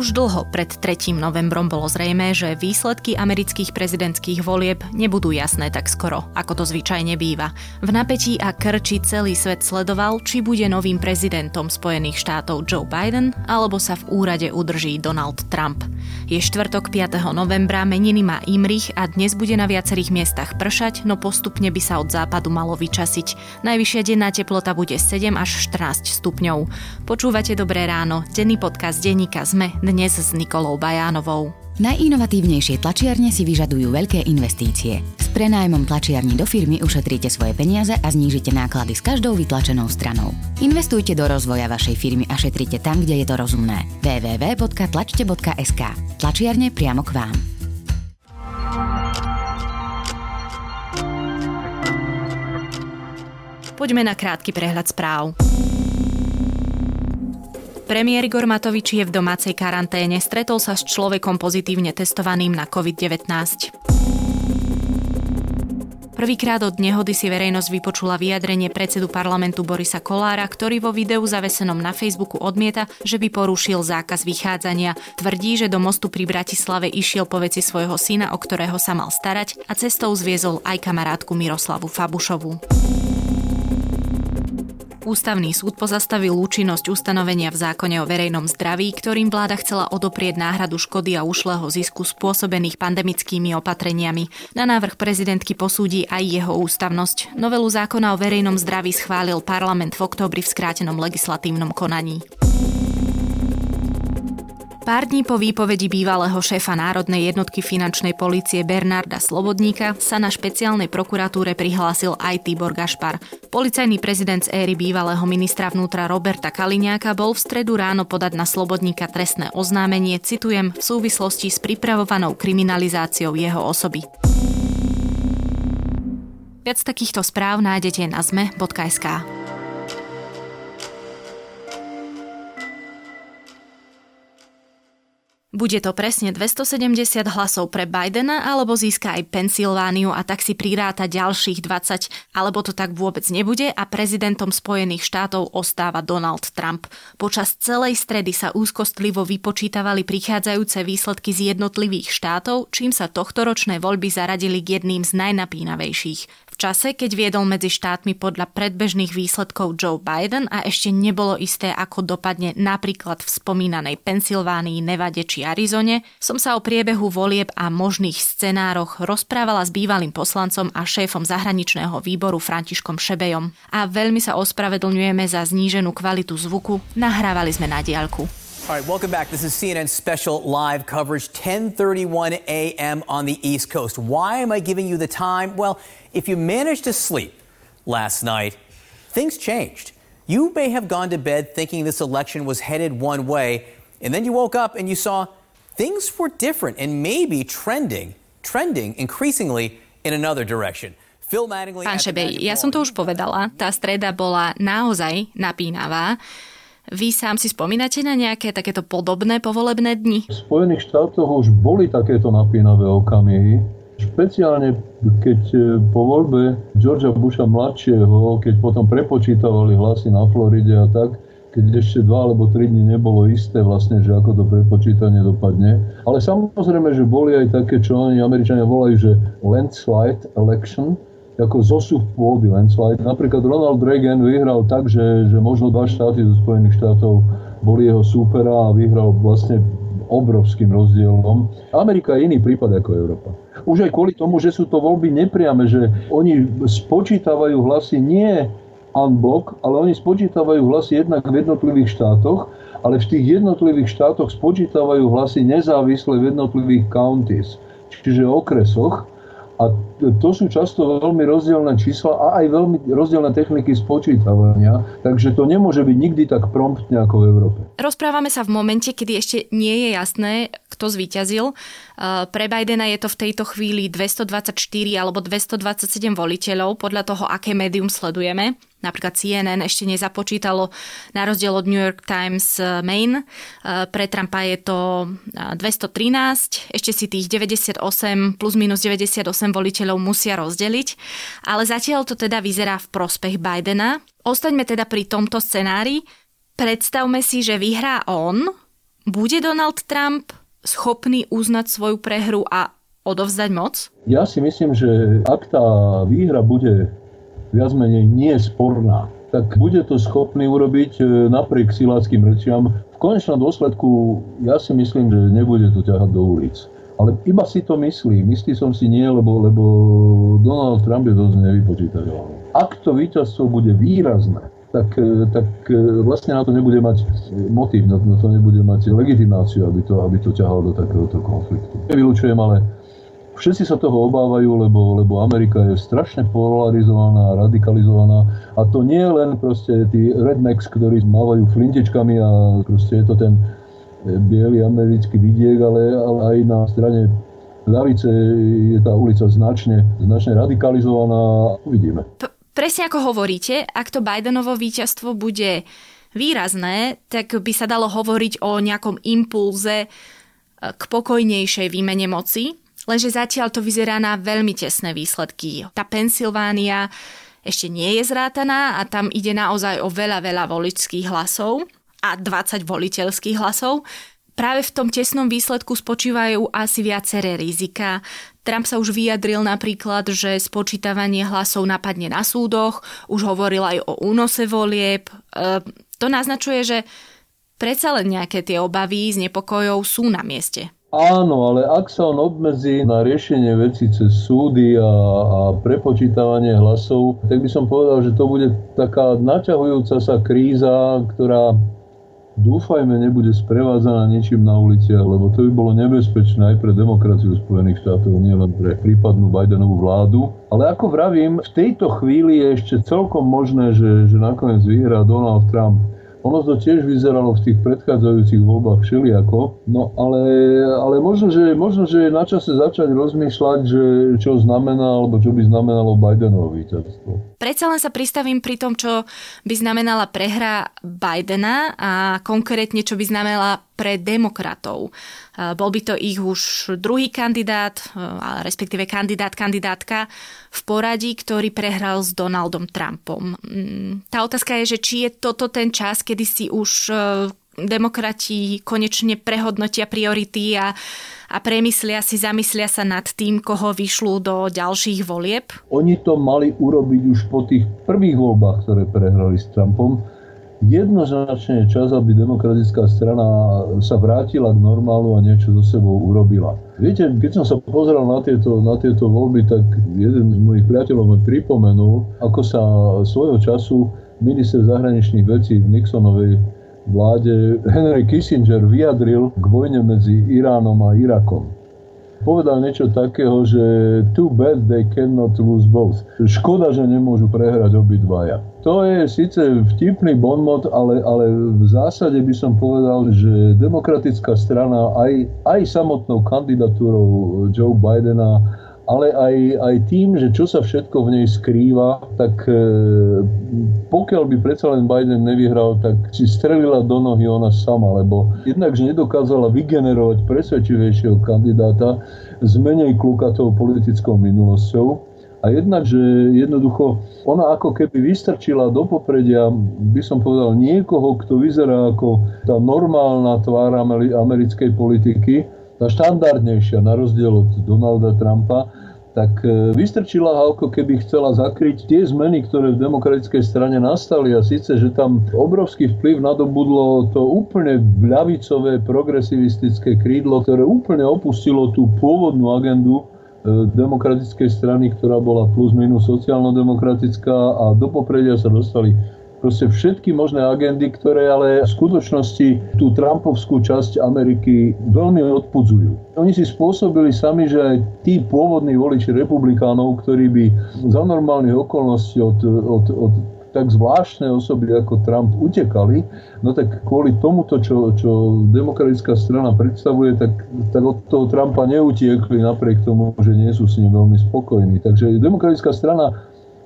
Už dlho pred 3. novembrom bolo zrejme, že výsledky amerických prezidentských volieb nebudú jasné tak skoro, ako to zvyčajne býva. V napätí a krči celý svet sledoval, či bude novým prezidentom Spojených štátov Joe Biden, alebo sa v úrade udrží Donald Trump. Je štvrtok 5. novembra, meniny má Imrich a dnes bude na viacerých miestach pršať, no postupne by sa od západu malo vyčasiť. Najvyššia denná teplota bude 7 až 14 stupňov. Počúvate Dobré ráno, denný podcast denníka ZME dnes s Nikolou Bajánovou. Najinovatívnejšie tlačiarne si vyžadujú veľké investície. S prenájmom tlačiarni do firmy ušetríte svoje peniaze a znížite náklady s každou vytlačenou stranou. Investujte do rozvoja vašej firmy a šetrite tam, kde je to rozumné. www.tlačte.sk Tlačiarne priamo k vám. Poďme na krátky prehľad správ. Premiér Igor Matovič je v domácej karanténe. Stretol sa s človekom pozitívne testovaným na COVID-19. Prvýkrát od nehody si verejnosť vypočula vyjadrenie predsedu parlamentu Borisa Kolára, ktorý vo videu zavesenom na Facebooku odmieta, že by porušil zákaz vychádzania. Tvrdí, že do mostu pri Bratislave išiel po veci svojho syna, o ktorého sa mal starať a cestou zviezol aj kamarátku Miroslavu Fabušovu. Ústavný súd pozastavil účinnosť ustanovenia v zákone o verejnom zdraví, ktorým vláda chcela odoprieť náhradu škody a ušlého zisku spôsobených pandemickými opatreniami. Na návrh prezidentky posúdi aj jeho ústavnosť. Novelu zákona o verejnom zdraví schválil parlament v októbri v skrátenom legislatívnom konaní. Pár dní po výpovedi bývalého šéfa Národnej jednotky finančnej policie Bernarda Slobodníka sa na špeciálnej prokuratúre prihlásil aj Tibor Gašpar. Policajný prezident z éry bývalého ministra vnútra Roberta Kaliňáka bol v stredu ráno podať na Slobodníka trestné oznámenie, citujem, v súvislosti s pripravovanou kriminalizáciou jeho osoby. Viac takýchto správ nájdete na zme.sk. Bude to presne 270 hlasov pre Bidena, alebo získa aj Pensylvániu a tak si priráta ďalších 20, alebo to tak vôbec nebude a prezidentom Spojených štátov ostáva Donald Trump. Počas celej stredy sa úzkostlivo vypočítavali prichádzajúce výsledky z jednotlivých štátov, čím sa tohtoročné voľby zaradili k jedným z najnapínavejších čase, keď viedol medzi štátmi podľa predbežných výsledkov Joe Biden a ešte nebolo isté, ako dopadne napríklad v spomínanej Pensylvánii, Nevade či Arizone, som sa o priebehu volieb a možných scenároch rozprávala s bývalým poslancom a šéfom zahraničného výboru Františkom Šebejom. A veľmi sa ospravedlňujeme za zníženú kvalitu zvuku, nahrávali sme na diaľku. All right, welcome back. This is CNN special live coverage, 10:31 a.m. on the East Coast. Why am I giving you the time? Well, if you managed to sleep last night, things changed. You may have gone to bed thinking this election was headed one way, and then you woke up and you saw things were different and maybe trending, trending increasingly in another direction. Pán Šebej, ja som to už povedala, tá streda bola naozaj napínavá. Vy sám si spomínate na nejaké takéto podobné povolebné dni? V Spojených štátoch už boli takéto napínavé okamihy. Špeciálne keď e, po voľbe Georgia Busha mladšieho, keď potom prepočítavali hlasy na Floride a tak, keď ešte dva alebo tri dní nebolo isté vlastne, že ako to prepočítanie dopadne. Ale samozrejme, že boli aj také, čo oni Američania volajú, že landslide election, ako zosuch pôdy landslide. Napríklad Ronald Reagan vyhral tak, že, že možno dva štáty zo Spojených štátov boli jeho súpera a vyhral vlastne obrovským rozdielom. Amerika je iný prípad ako Európa. Už aj kvôli tomu, že sú to voľby nepriame, že oni spočítavajú hlasy nie unblock, ale oni spočítavajú hlasy jednak v jednotlivých štátoch, ale v tých jednotlivých štátoch spočítavajú hlasy nezávisle v jednotlivých counties, čiže okresoch a to sú často veľmi rozdielne čísla a aj veľmi rozdielne techniky spočítavania, takže to nemôže byť nikdy tak promptne ako v Európe. Rozprávame sa v momente, kedy ešte nie je jasné, kto zvíťazil. Pre Bidena je to v tejto chvíli 224 alebo 227 voliteľov podľa toho, aké médium sledujeme. Napríklad CNN ešte nezapočítalo na rozdiel od New York Times eh, Main. Eh, pre Trumpa je to 213, eh, ešte si tých 98 plus minus 98 voliteľov musia rozdeliť, ale zatiaľ to teda vyzerá v prospech Bidena. Ostaňme teda pri tomto scenári. Predstavme si, že vyhrá on, Bude Donald Trump schopný uznať svoju prehru a odovzdať moc? Ja si myslím, že ak tá výhra bude viac menej nie sporná, tak bude to schopný urobiť e, napriek siláckým rečiam. V konečnom dôsledku ja si myslím, že nebude to ťahať do ulic. Ale iba si to myslí. Myslí som si nie, lebo, lebo Donald Trump je dosť nevypočítateľný. Ak to víťazstvo bude výrazné, tak, e, tak e, vlastne na to nebude mať motív, na to nebude mať legitimáciu, aby to, aby to ťahalo do takéhoto konfliktu. Nevylučujem, ale všetci sa toho obávajú, lebo, lebo Amerika je strašne polarizovaná, radikalizovaná a to nie len proste tí rednecks, ktorí mávajú flintečkami a proste je to ten biely americký vidiek, ale, ale aj na strane ľavice je tá ulica značne, značne radikalizovaná. Uvidíme. P- presne ako hovoríte, ak to Bidenovo víťazstvo bude výrazné, tak by sa dalo hovoriť o nejakom impulze e, k pokojnejšej výmene moci. Lenže zatiaľ to vyzerá na veľmi tesné výsledky. Tá Pensylvánia ešte nie je zrátaná a tam ide naozaj o veľa, veľa voličských hlasov a 20 voliteľských hlasov. Práve v tom tesnom výsledku spočívajú asi viaceré rizika. Trump sa už vyjadril napríklad, že spočítavanie hlasov napadne na súdoch, už hovoril aj o únose volieb. E, to naznačuje, že predsa len nejaké tie obavy z nepokojov sú na mieste. Áno, ale ak sa on obmedzí na riešenie veci cez súdy a, a prepočítavanie hlasov, tak by som povedal, že to bude taká naťahujúca sa kríza, ktorá dúfajme nebude sprevádzaná niečím na uliciach, lebo to by bolo nebezpečné aj pre demokraciu Spojených štátov, nielen pre prípadnú Bidenovú vládu. Ale ako vravím, v tejto chvíli je ešte celkom možné, že, že nakoniec vyhrá Donald Trump. Ono to tiež vyzeralo v tých predchádzajúcich voľbách všelijako, no ale, ale možno, že, možno, že je na čase začať rozmýšľať, že čo znamená, alebo čo by znamenalo Bidenovo víťazstvo. Predsa len sa pristavím pri tom, čo by znamenala prehra Bidena a konkrétne čo by znamenala pre demokratov. Bol by to ich už druhý kandidát, respektíve kandidát, kandidátka v poradí, ktorý prehral s Donaldom Trumpom. Mm, tá otázka je, že či je toto ten čas, kedy si už demokrati konečne prehodnotia priority a, a premyslia si, zamyslia sa nad tým, koho vyšľú do ďalších volieb? Oni to mali urobiť už po tých prvých voľbách, ktoré prehrali s Trumpom jednoznačne je čas, aby demokratická strana sa vrátila k normálu a niečo so sebou urobila. Viete, keď som sa pozeral na tieto, na tieto voľby, tak jeden z mojich priateľov mi pripomenul, ako sa svojho času minister zahraničných vecí v Nixonovej vláde Henry Kissinger vyjadril k vojne medzi Iránom a Irakom povedal niečo takého, že too bad they cannot lose both. Škoda, že nemôžu prehrať obidvaja. To je síce vtipný bonmot, ale, ale v zásade by som povedal, že demokratická strana aj, aj samotnou kandidatúrou Joe Bidena ale aj, aj tým, že čo sa všetko v nej skrýva, tak e, pokiaľ by predsa len Biden nevyhral, tak si strelila do nohy ona sama, lebo jednak, nedokázala vygenerovať presvedčivejšieho kandidáta s menej klukatou politickou minulosťou, a jednak, že jednoducho ona ako keby vystrčila do popredia, by som povedal, niekoho, kto vyzerá ako tá normálna tvár americkej politiky, tá štandardnejšia, na rozdiel od Donalda Trumpa, tak e, vystrčila ako keby chcela zakryť tie zmeny, ktoré v demokratickej strane nastali a síce, že tam obrovský vplyv nadobudlo to úplne ľavicové progresivistické krídlo, ktoré úplne opustilo tú pôvodnú agendu e, demokratickej strany, ktorá bola plus minus sociálno-demokratická a do popredia sa dostali proste všetky možné agendy, ktoré ale v skutočnosti tú Trumpovskú časť Ameriky veľmi odpudzujú. Oni si spôsobili sami, že tí pôvodní voliči republikánov, ktorí by za normálnych okolností od, od, od tak zvláštne osoby ako Trump utekali, no tak kvôli tomuto, čo, čo demokratická strana predstavuje, tak, tak od toho Trumpa neutiekli napriek tomu, že nie sú s ním veľmi spokojní. Takže demokratická strana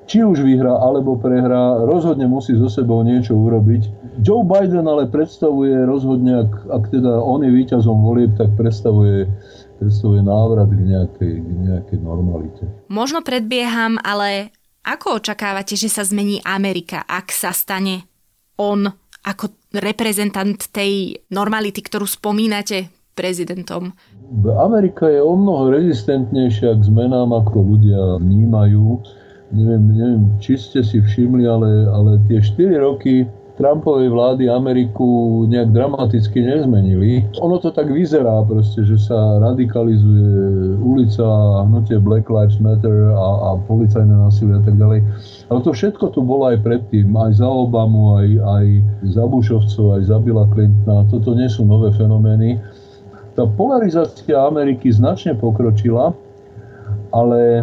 či už vyhrá alebo prehrá, rozhodne musí so sebou niečo urobiť. Joe Biden ale predstavuje rozhodne, ak, ak teda on je víťazom volieb, tak predstavuje, predstavuje návrat k nejakej, k nejakej normalite. Možno predbieham, ale ako očakávate, že sa zmení Amerika, ak sa stane on ako reprezentant tej normality, ktorú spomínate prezidentom? Amerika je o mnoho rezistentnejšia k zmenám, ako ľudia vnímajú. Neviem, neviem či ste si všimli, ale, ale tie 4 roky Trumpovej vlády Ameriku nejak dramaticky nezmenili. Ono to tak vyzerá proste, že sa radikalizuje ulica, hnutie Black Lives Matter a, a policajné násilie a tak ďalej. Ale to všetko tu bolo aj predtým, aj za Obamu, aj, aj za Bushovcov, aj za Billa Clintona. Toto nie sú nové fenomény. Tá polarizácia Ameriky značne pokročila, ale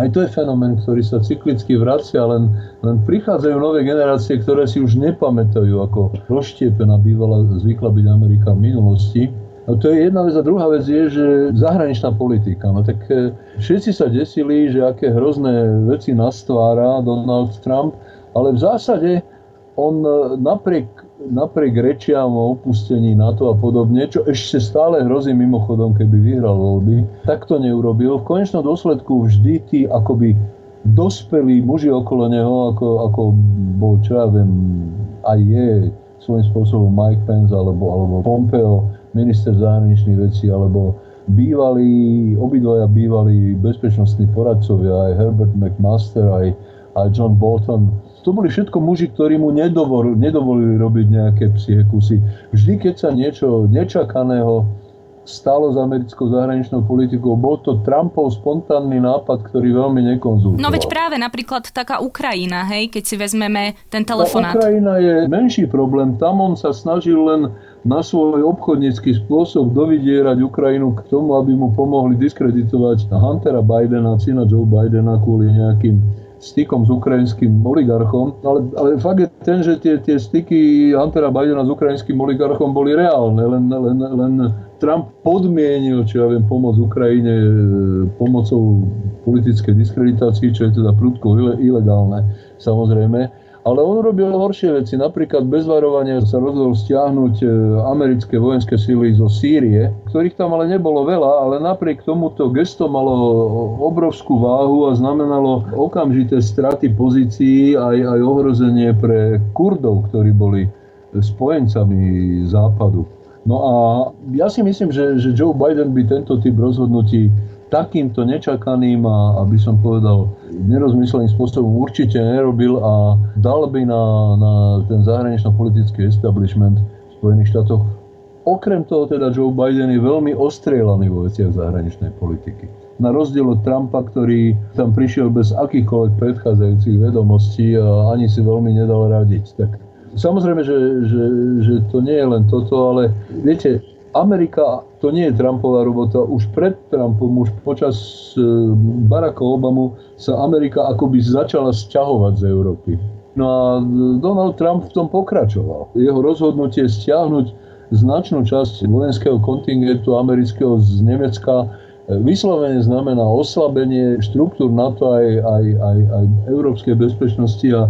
aj to je fenomén, ktorý sa cyklicky vracia, len, len prichádzajú nové generácie, ktoré si už nepamätajú, ako rozštiepená bývala zvykla byť Amerika v minulosti. A to je jedna vec. A druhá vec je, že zahraničná politika. No tak e, všetci sa desili, že aké hrozné veci nastvára Donald Trump, ale v zásade on e, napriek napriek rečiam o opustení NATO a podobne, čo ešte stále hrozí mimochodom, keby vyhral voľby, tak to neurobil. V konečnom dôsledku vždy tí akoby dospelí muži okolo neho, ako, ako bol, čo ja viem, aj je svojím spôsobom Mike Pence alebo, alebo Pompeo, minister zahraničných vecí, alebo bývalí, obidvaja bývalí bezpečnostní poradcovia, aj Herbert McMaster, aj, aj John Bolton, to boli všetko muži, ktorí mu nedovolili, nedovolili robiť nejaké psie kusy. Vždy, keď sa niečo nečakaného stalo s americkou zahraničnou politikou. Bol to Trumpov spontánny nápad, ktorý veľmi nekonzultoval. No veď práve napríklad taká Ukrajina, hej, keď si vezmeme ten telefonát. No, Ukrajina je menší problém. Tam on sa snažil len na svoj obchodnícky spôsob dovidierať Ukrajinu k tomu, aby mu pomohli diskreditovať Huntera Bidena, syna Joe Bidena kvôli nejakým stykom s ukrajinským oligarchom, ale, ale fakt je ten, že tie, tie styky Huntera Bidena s ukrajinským oligarchom boli reálne, len, len, len Trump podmienil, čo ja viem, pomoc Ukrajine e, pomocou politickej diskreditácii, čo je teda prudko ilegálne, samozrejme. Ale on robil horšie veci. Napríklad bez varovania sa rozhodol stiahnuť e, americké vojenské síly zo Sýrie, ktorých tam ale nebolo veľa, ale napriek tomuto gesto malo obrovskú váhu a znamenalo okamžité straty pozícií aj, aj ohrozenie pre Kurdov, ktorí boli spojencami západu. No a ja si myslím, že, že Joe Biden by tento typ rozhodnutí takýmto nečakaným a, aby som povedal, nerozmysleným spôsobom určite nerobil a dal by na, na ten zahranično-politický establishment v Spojených štátoch. Okrem toho teda Joe Biden je veľmi ostrieľaný vo veciach zahraničnej politiky. Na rozdiel od Trumpa, ktorý tam prišiel bez akýchkoľvek predchádzajúcich vedomostí a ani si veľmi nedal radiť. Tak Samozrejme, že, že, že to nie je len toto, ale viete, Amerika, to nie je Trumpová robota, už pred Trumpom, už počas e, Baracka Obamu sa Amerika akoby začala sťahovať z Európy. No a Donald Trump v tom pokračoval. Jeho rozhodnutie stiahnuť značnú časť vojenského kontingentu amerického z Nemecka e, vyslovene znamená oslabenie štruktúr NATO aj, aj, aj, aj európskej bezpečnosti a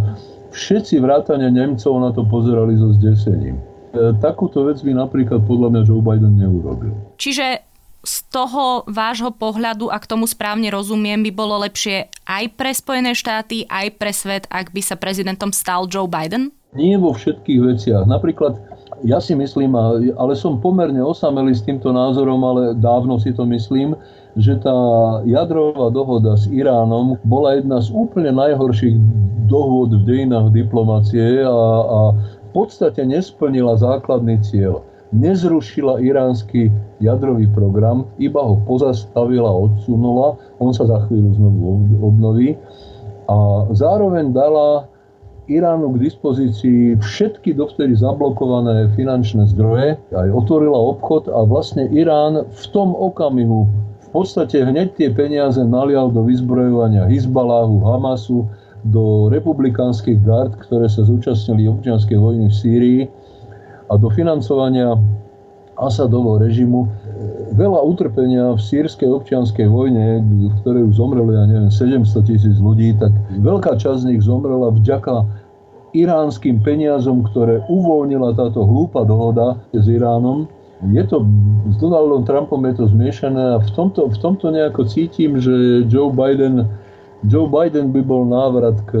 všetci vrátane Nemcov na to pozerali so zdesením. E, takúto vec by napríklad podľa mňa Joe Biden neurobil. Čiže z toho vášho pohľadu, ak tomu správne rozumiem, by bolo lepšie aj pre Spojené štáty, aj pre svet, ak by sa prezidentom stal Joe Biden? Nie vo všetkých veciach. Napríklad ja si myslím, ale som pomerne osamelý s týmto názorom, ale dávno si to myslím, že tá jadrová dohoda s Iránom bola jedna z úplne najhorších dohôd v dejinách diplomácie a, a podstate nesplnila základný cieľ. Nezrušila iránsky jadrový program, iba ho pozastavila, odsunula, on sa za chvíľu znovu obnoví a zároveň dala Iránu k dispozícii všetky dovtedy zablokované finančné zdroje, aj otvorila obchod a vlastne Irán v tom okamihu v podstate hneď tie peniaze nalial do vyzbrojovania Hizbaláhu, Hamasu, do republikánskych gard, ktoré sa zúčastnili občianskej vojny v Sýrii a do financovania Asadovho režimu. Veľa utrpenia v sírskej občianskej vojne, v ktorej už zomrelo, ja neviem, 700 tisíc ľudí, tak veľká časť z nich zomrela vďaka iránskym peniazom, ktoré uvoľnila táto hlúpa dohoda s Iránom. Je to, s Donaldom Trumpom je to zmiešané a v tomto, v tomto nejako cítim, že Joe Biden Joe Biden by bol návrat k,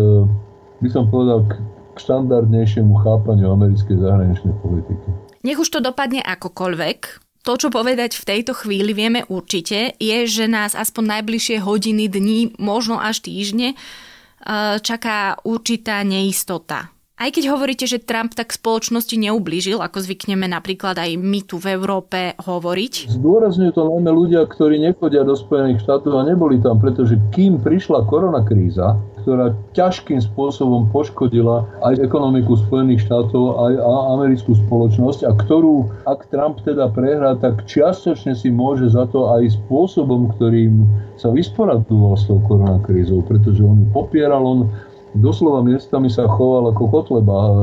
by som povedal, k, k štandardnejšiemu chápaniu americkej zahraničnej politiky. Nech už to dopadne akokoľvek, to, čo povedať v tejto chvíli vieme určite, je, že nás aspoň najbližšie hodiny, dní, možno až týždne eh, čaká určitá neistota. Aj keď hovoríte, že Trump tak spoločnosti neublížil, ako zvykneme napríklad aj my tu v Európe hovoriť? Zdôrazňujú to najmä ľudia, ktorí nechodia do Spojených štátov a neboli tam, pretože kým prišla koronakríza, ktorá ťažkým spôsobom poškodila aj ekonomiku Spojených štátov, aj americkú spoločnosť a ktorú, ak Trump teda prehrá, tak čiastočne si môže za to aj spôsobom, ktorým sa vysporadoval s tou koronakrízou, pretože on popieral, on doslova miestami sa choval ako kotleba e,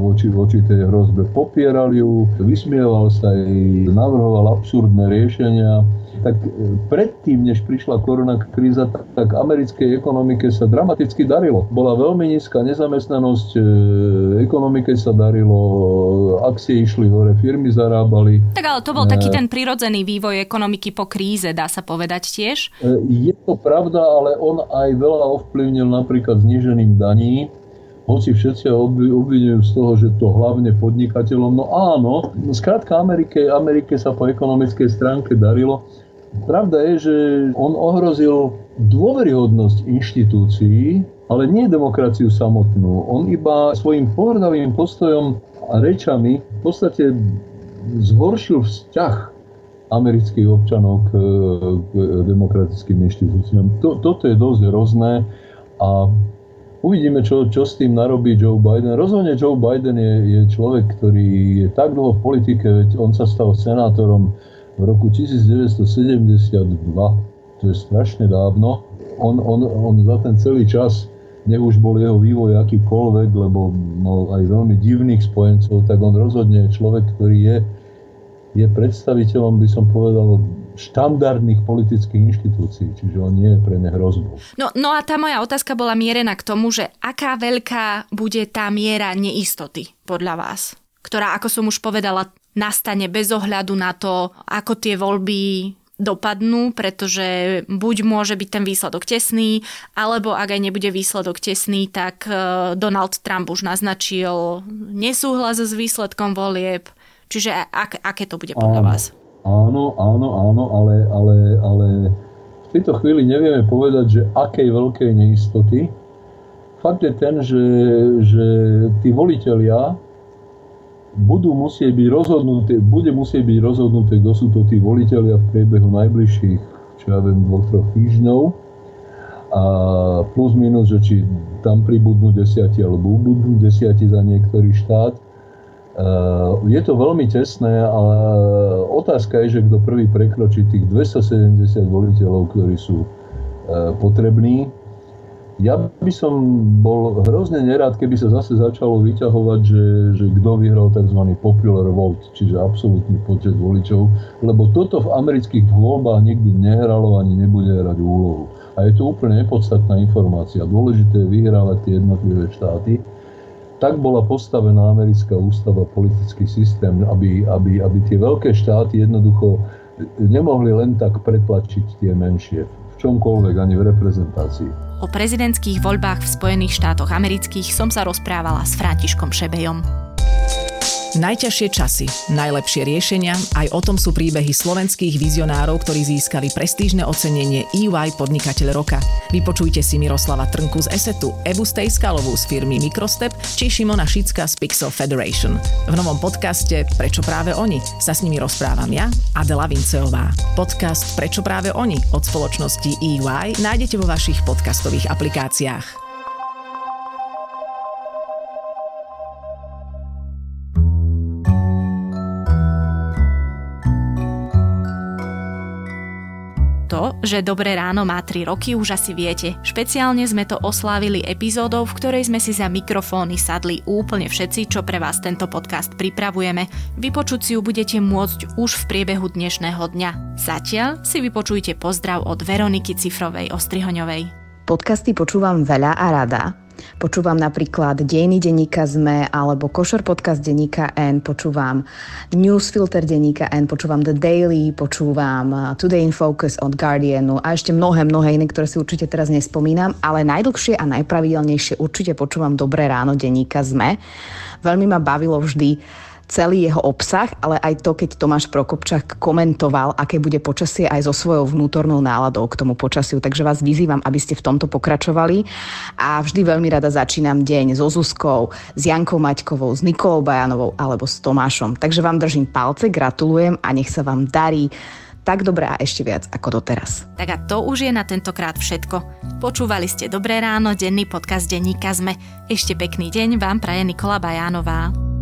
voči, voči tej hrozbe. Popieral ju, vysmieval sa jej, navrhoval absurdné riešenia tak e, predtým, než prišla korona kríza, tak, tak americkej ekonomike sa dramaticky darilo. Bola veľmi nízka nezamestnanosť, e, ekonomike sa darilo, akcie išli hore, firmy zarábali. Tak ale to bol taký ten prirodzený vývoj ekonomiky po kríze, dá sa povedať tiež? Je to pravda, ale on aj veľa ovplyvnil napríklad daní, hoci všetci obvinujú z toho, že to hlavne podnikateľom. No áno, skrátka Amerike, Amerike sa po ekonomickej stránke darilo. Pravda je, že on ohrozil dôveryhodnosť inštitúcií, ale nie demokraciu samotnú. On iba svojim pohrdavým postojom a rečami v podstate zhoršil vzťah amerických občanov k, k demokratickým inštitúciám. To, toto je dosť hrozné a uvidíme, čo, čo s tým narobí Joe Biden. Rozhodne Joe Biden je, je človek, ktorý je tak dlho v politike, veď on sa stal senátorom v roku 1972, to je strašne dávno, on, on, on za ten celý čas, nech už bol jeho vývoj akýkoľvek, lebo mal aj veľmi divných spojencov, tak on rozhodne je človek, ktorý je, je predstaviteľom, by som povedal, štandardných politických inštitúcií, čiže on nie je pre ne hrozbou. No, no a tá moja otázka bola mierená k tomu, že aká veľká bude tá miera neistoty podľa vás, ktorá, ako som už povedala, nastane bez ohľadu na to, ako tie voľby dopadnú, pretože buď môže byť ten výsledok tesný, alebo ak aj nebude výsledok tesný, tak e, Donald Trump už naznačil nesúhlas s výsledkom volieb. Čiže ak, aké to bude podľa vás? Áno, áno, áno, ale, ale, ale v tejto chvíli nevieme povedať, že akej veľkej neistoty. Fakt je ten, že, že tí volitelia budú musieť byť rozhodnuté, bude musieť byť rozhodnuté, kto sú to tí voliteľia v priebehu najbližších, čo ja viem, dvoch, troch týždňov. A plus minus, že či tam pribudnú desiati alebo budú desiati za niektorý štát. Je to veľmi tesné, ale otázka je, že kto prvý prekročí tých 270 voliteľov, ktorí sú potrební ja by som bol hrozne nerád, keby sa zase začalo vyťahovať, že, že kto vyhral tzv. popular vote, čiže absolútny počet voličov, lebo toto v amerických voľbách nikdy nehralo ani nebude hrať úlohu. A je to úplne nepodstatná informácia. Dôležité je vyhrávať tie jednotlivé štáty. Tak bola postavená americká ústava, politický systém, aby, aby, aby tie veľké štáty jednoducho nemohli len tak pretlačiť tie menšie v čomkoľvek, ani v reprezentácii. O prezidentských voľbách v Spojených štátoch amerických som sa rozprávala s Františkom Šebejom. Najťažšie časy, najlepšie riešenia, aj o tom sú príbehy slovenských vizionárov, ktorí získali prestížne ocenenie EY Podnikateľ roka. Vypočujte si Miroslava Trnku z Esetu, Evu Stejskalovú z firmy Microstep či Šimona Šicka z Pixel Federation. V novom podcaste Prečo práve oni sa s nimi rozprávam ja, Adela Vinceová. Podcast Prečo práve oni od spoločnosti EY nájdete vo vašich podcastových aplikáciách. Že Dobré ráno má 3 roky, už asi viete. Špeciálne sme to oslávili epizódou, v ktorej sme si za mikrofóny sadli úplne všetci, čo pre vás tento podcast pripravujeme. Vypočuť si ju budete môcť už v priebehu dnešného dňa. Zatiaľ si vypočujte pozdrav od Veroniky Cifrovej Ostrihoňovej. Podcasty počúvam veľa a rada Počúvam napríklad Dejný denníka ZME alebo Košor podcast denníka N, počúvam Newsfilter denníka N, počúvam The Daily, počúvam Today in Focus od Guardianu a ešte mnohé, mnohé iné, ktoré si určite teraz nespomínam, ale najdlhšie a najpravidelnejšie určite počúvam Dobré ráno denníka ZME. Veľmi ma bavilo vždy celý jeho obsah, ale aj to, keď Tomáš Prokopčák komentoval, aké bude počasie aj so svojou vnútornou náladou k tomu počasiu. Takže vás vyzývam, aby ste v tomto pokračovali. A vždy veľmi rada začínam deň so Zuzkou, s Jankou Maťkovou, s Nikolou Bajanovou alebo s Tomášom. Takže vám držím palce, gratulujem a nech sa vám darí tak dobre a ešte viac ako doteraz. Tak a to už je na tentokrát všetko. Počúvali ste Dobré ráno, denný podcast denníka ZME. Ešte pekný deň vám praje Nikola Bajánová.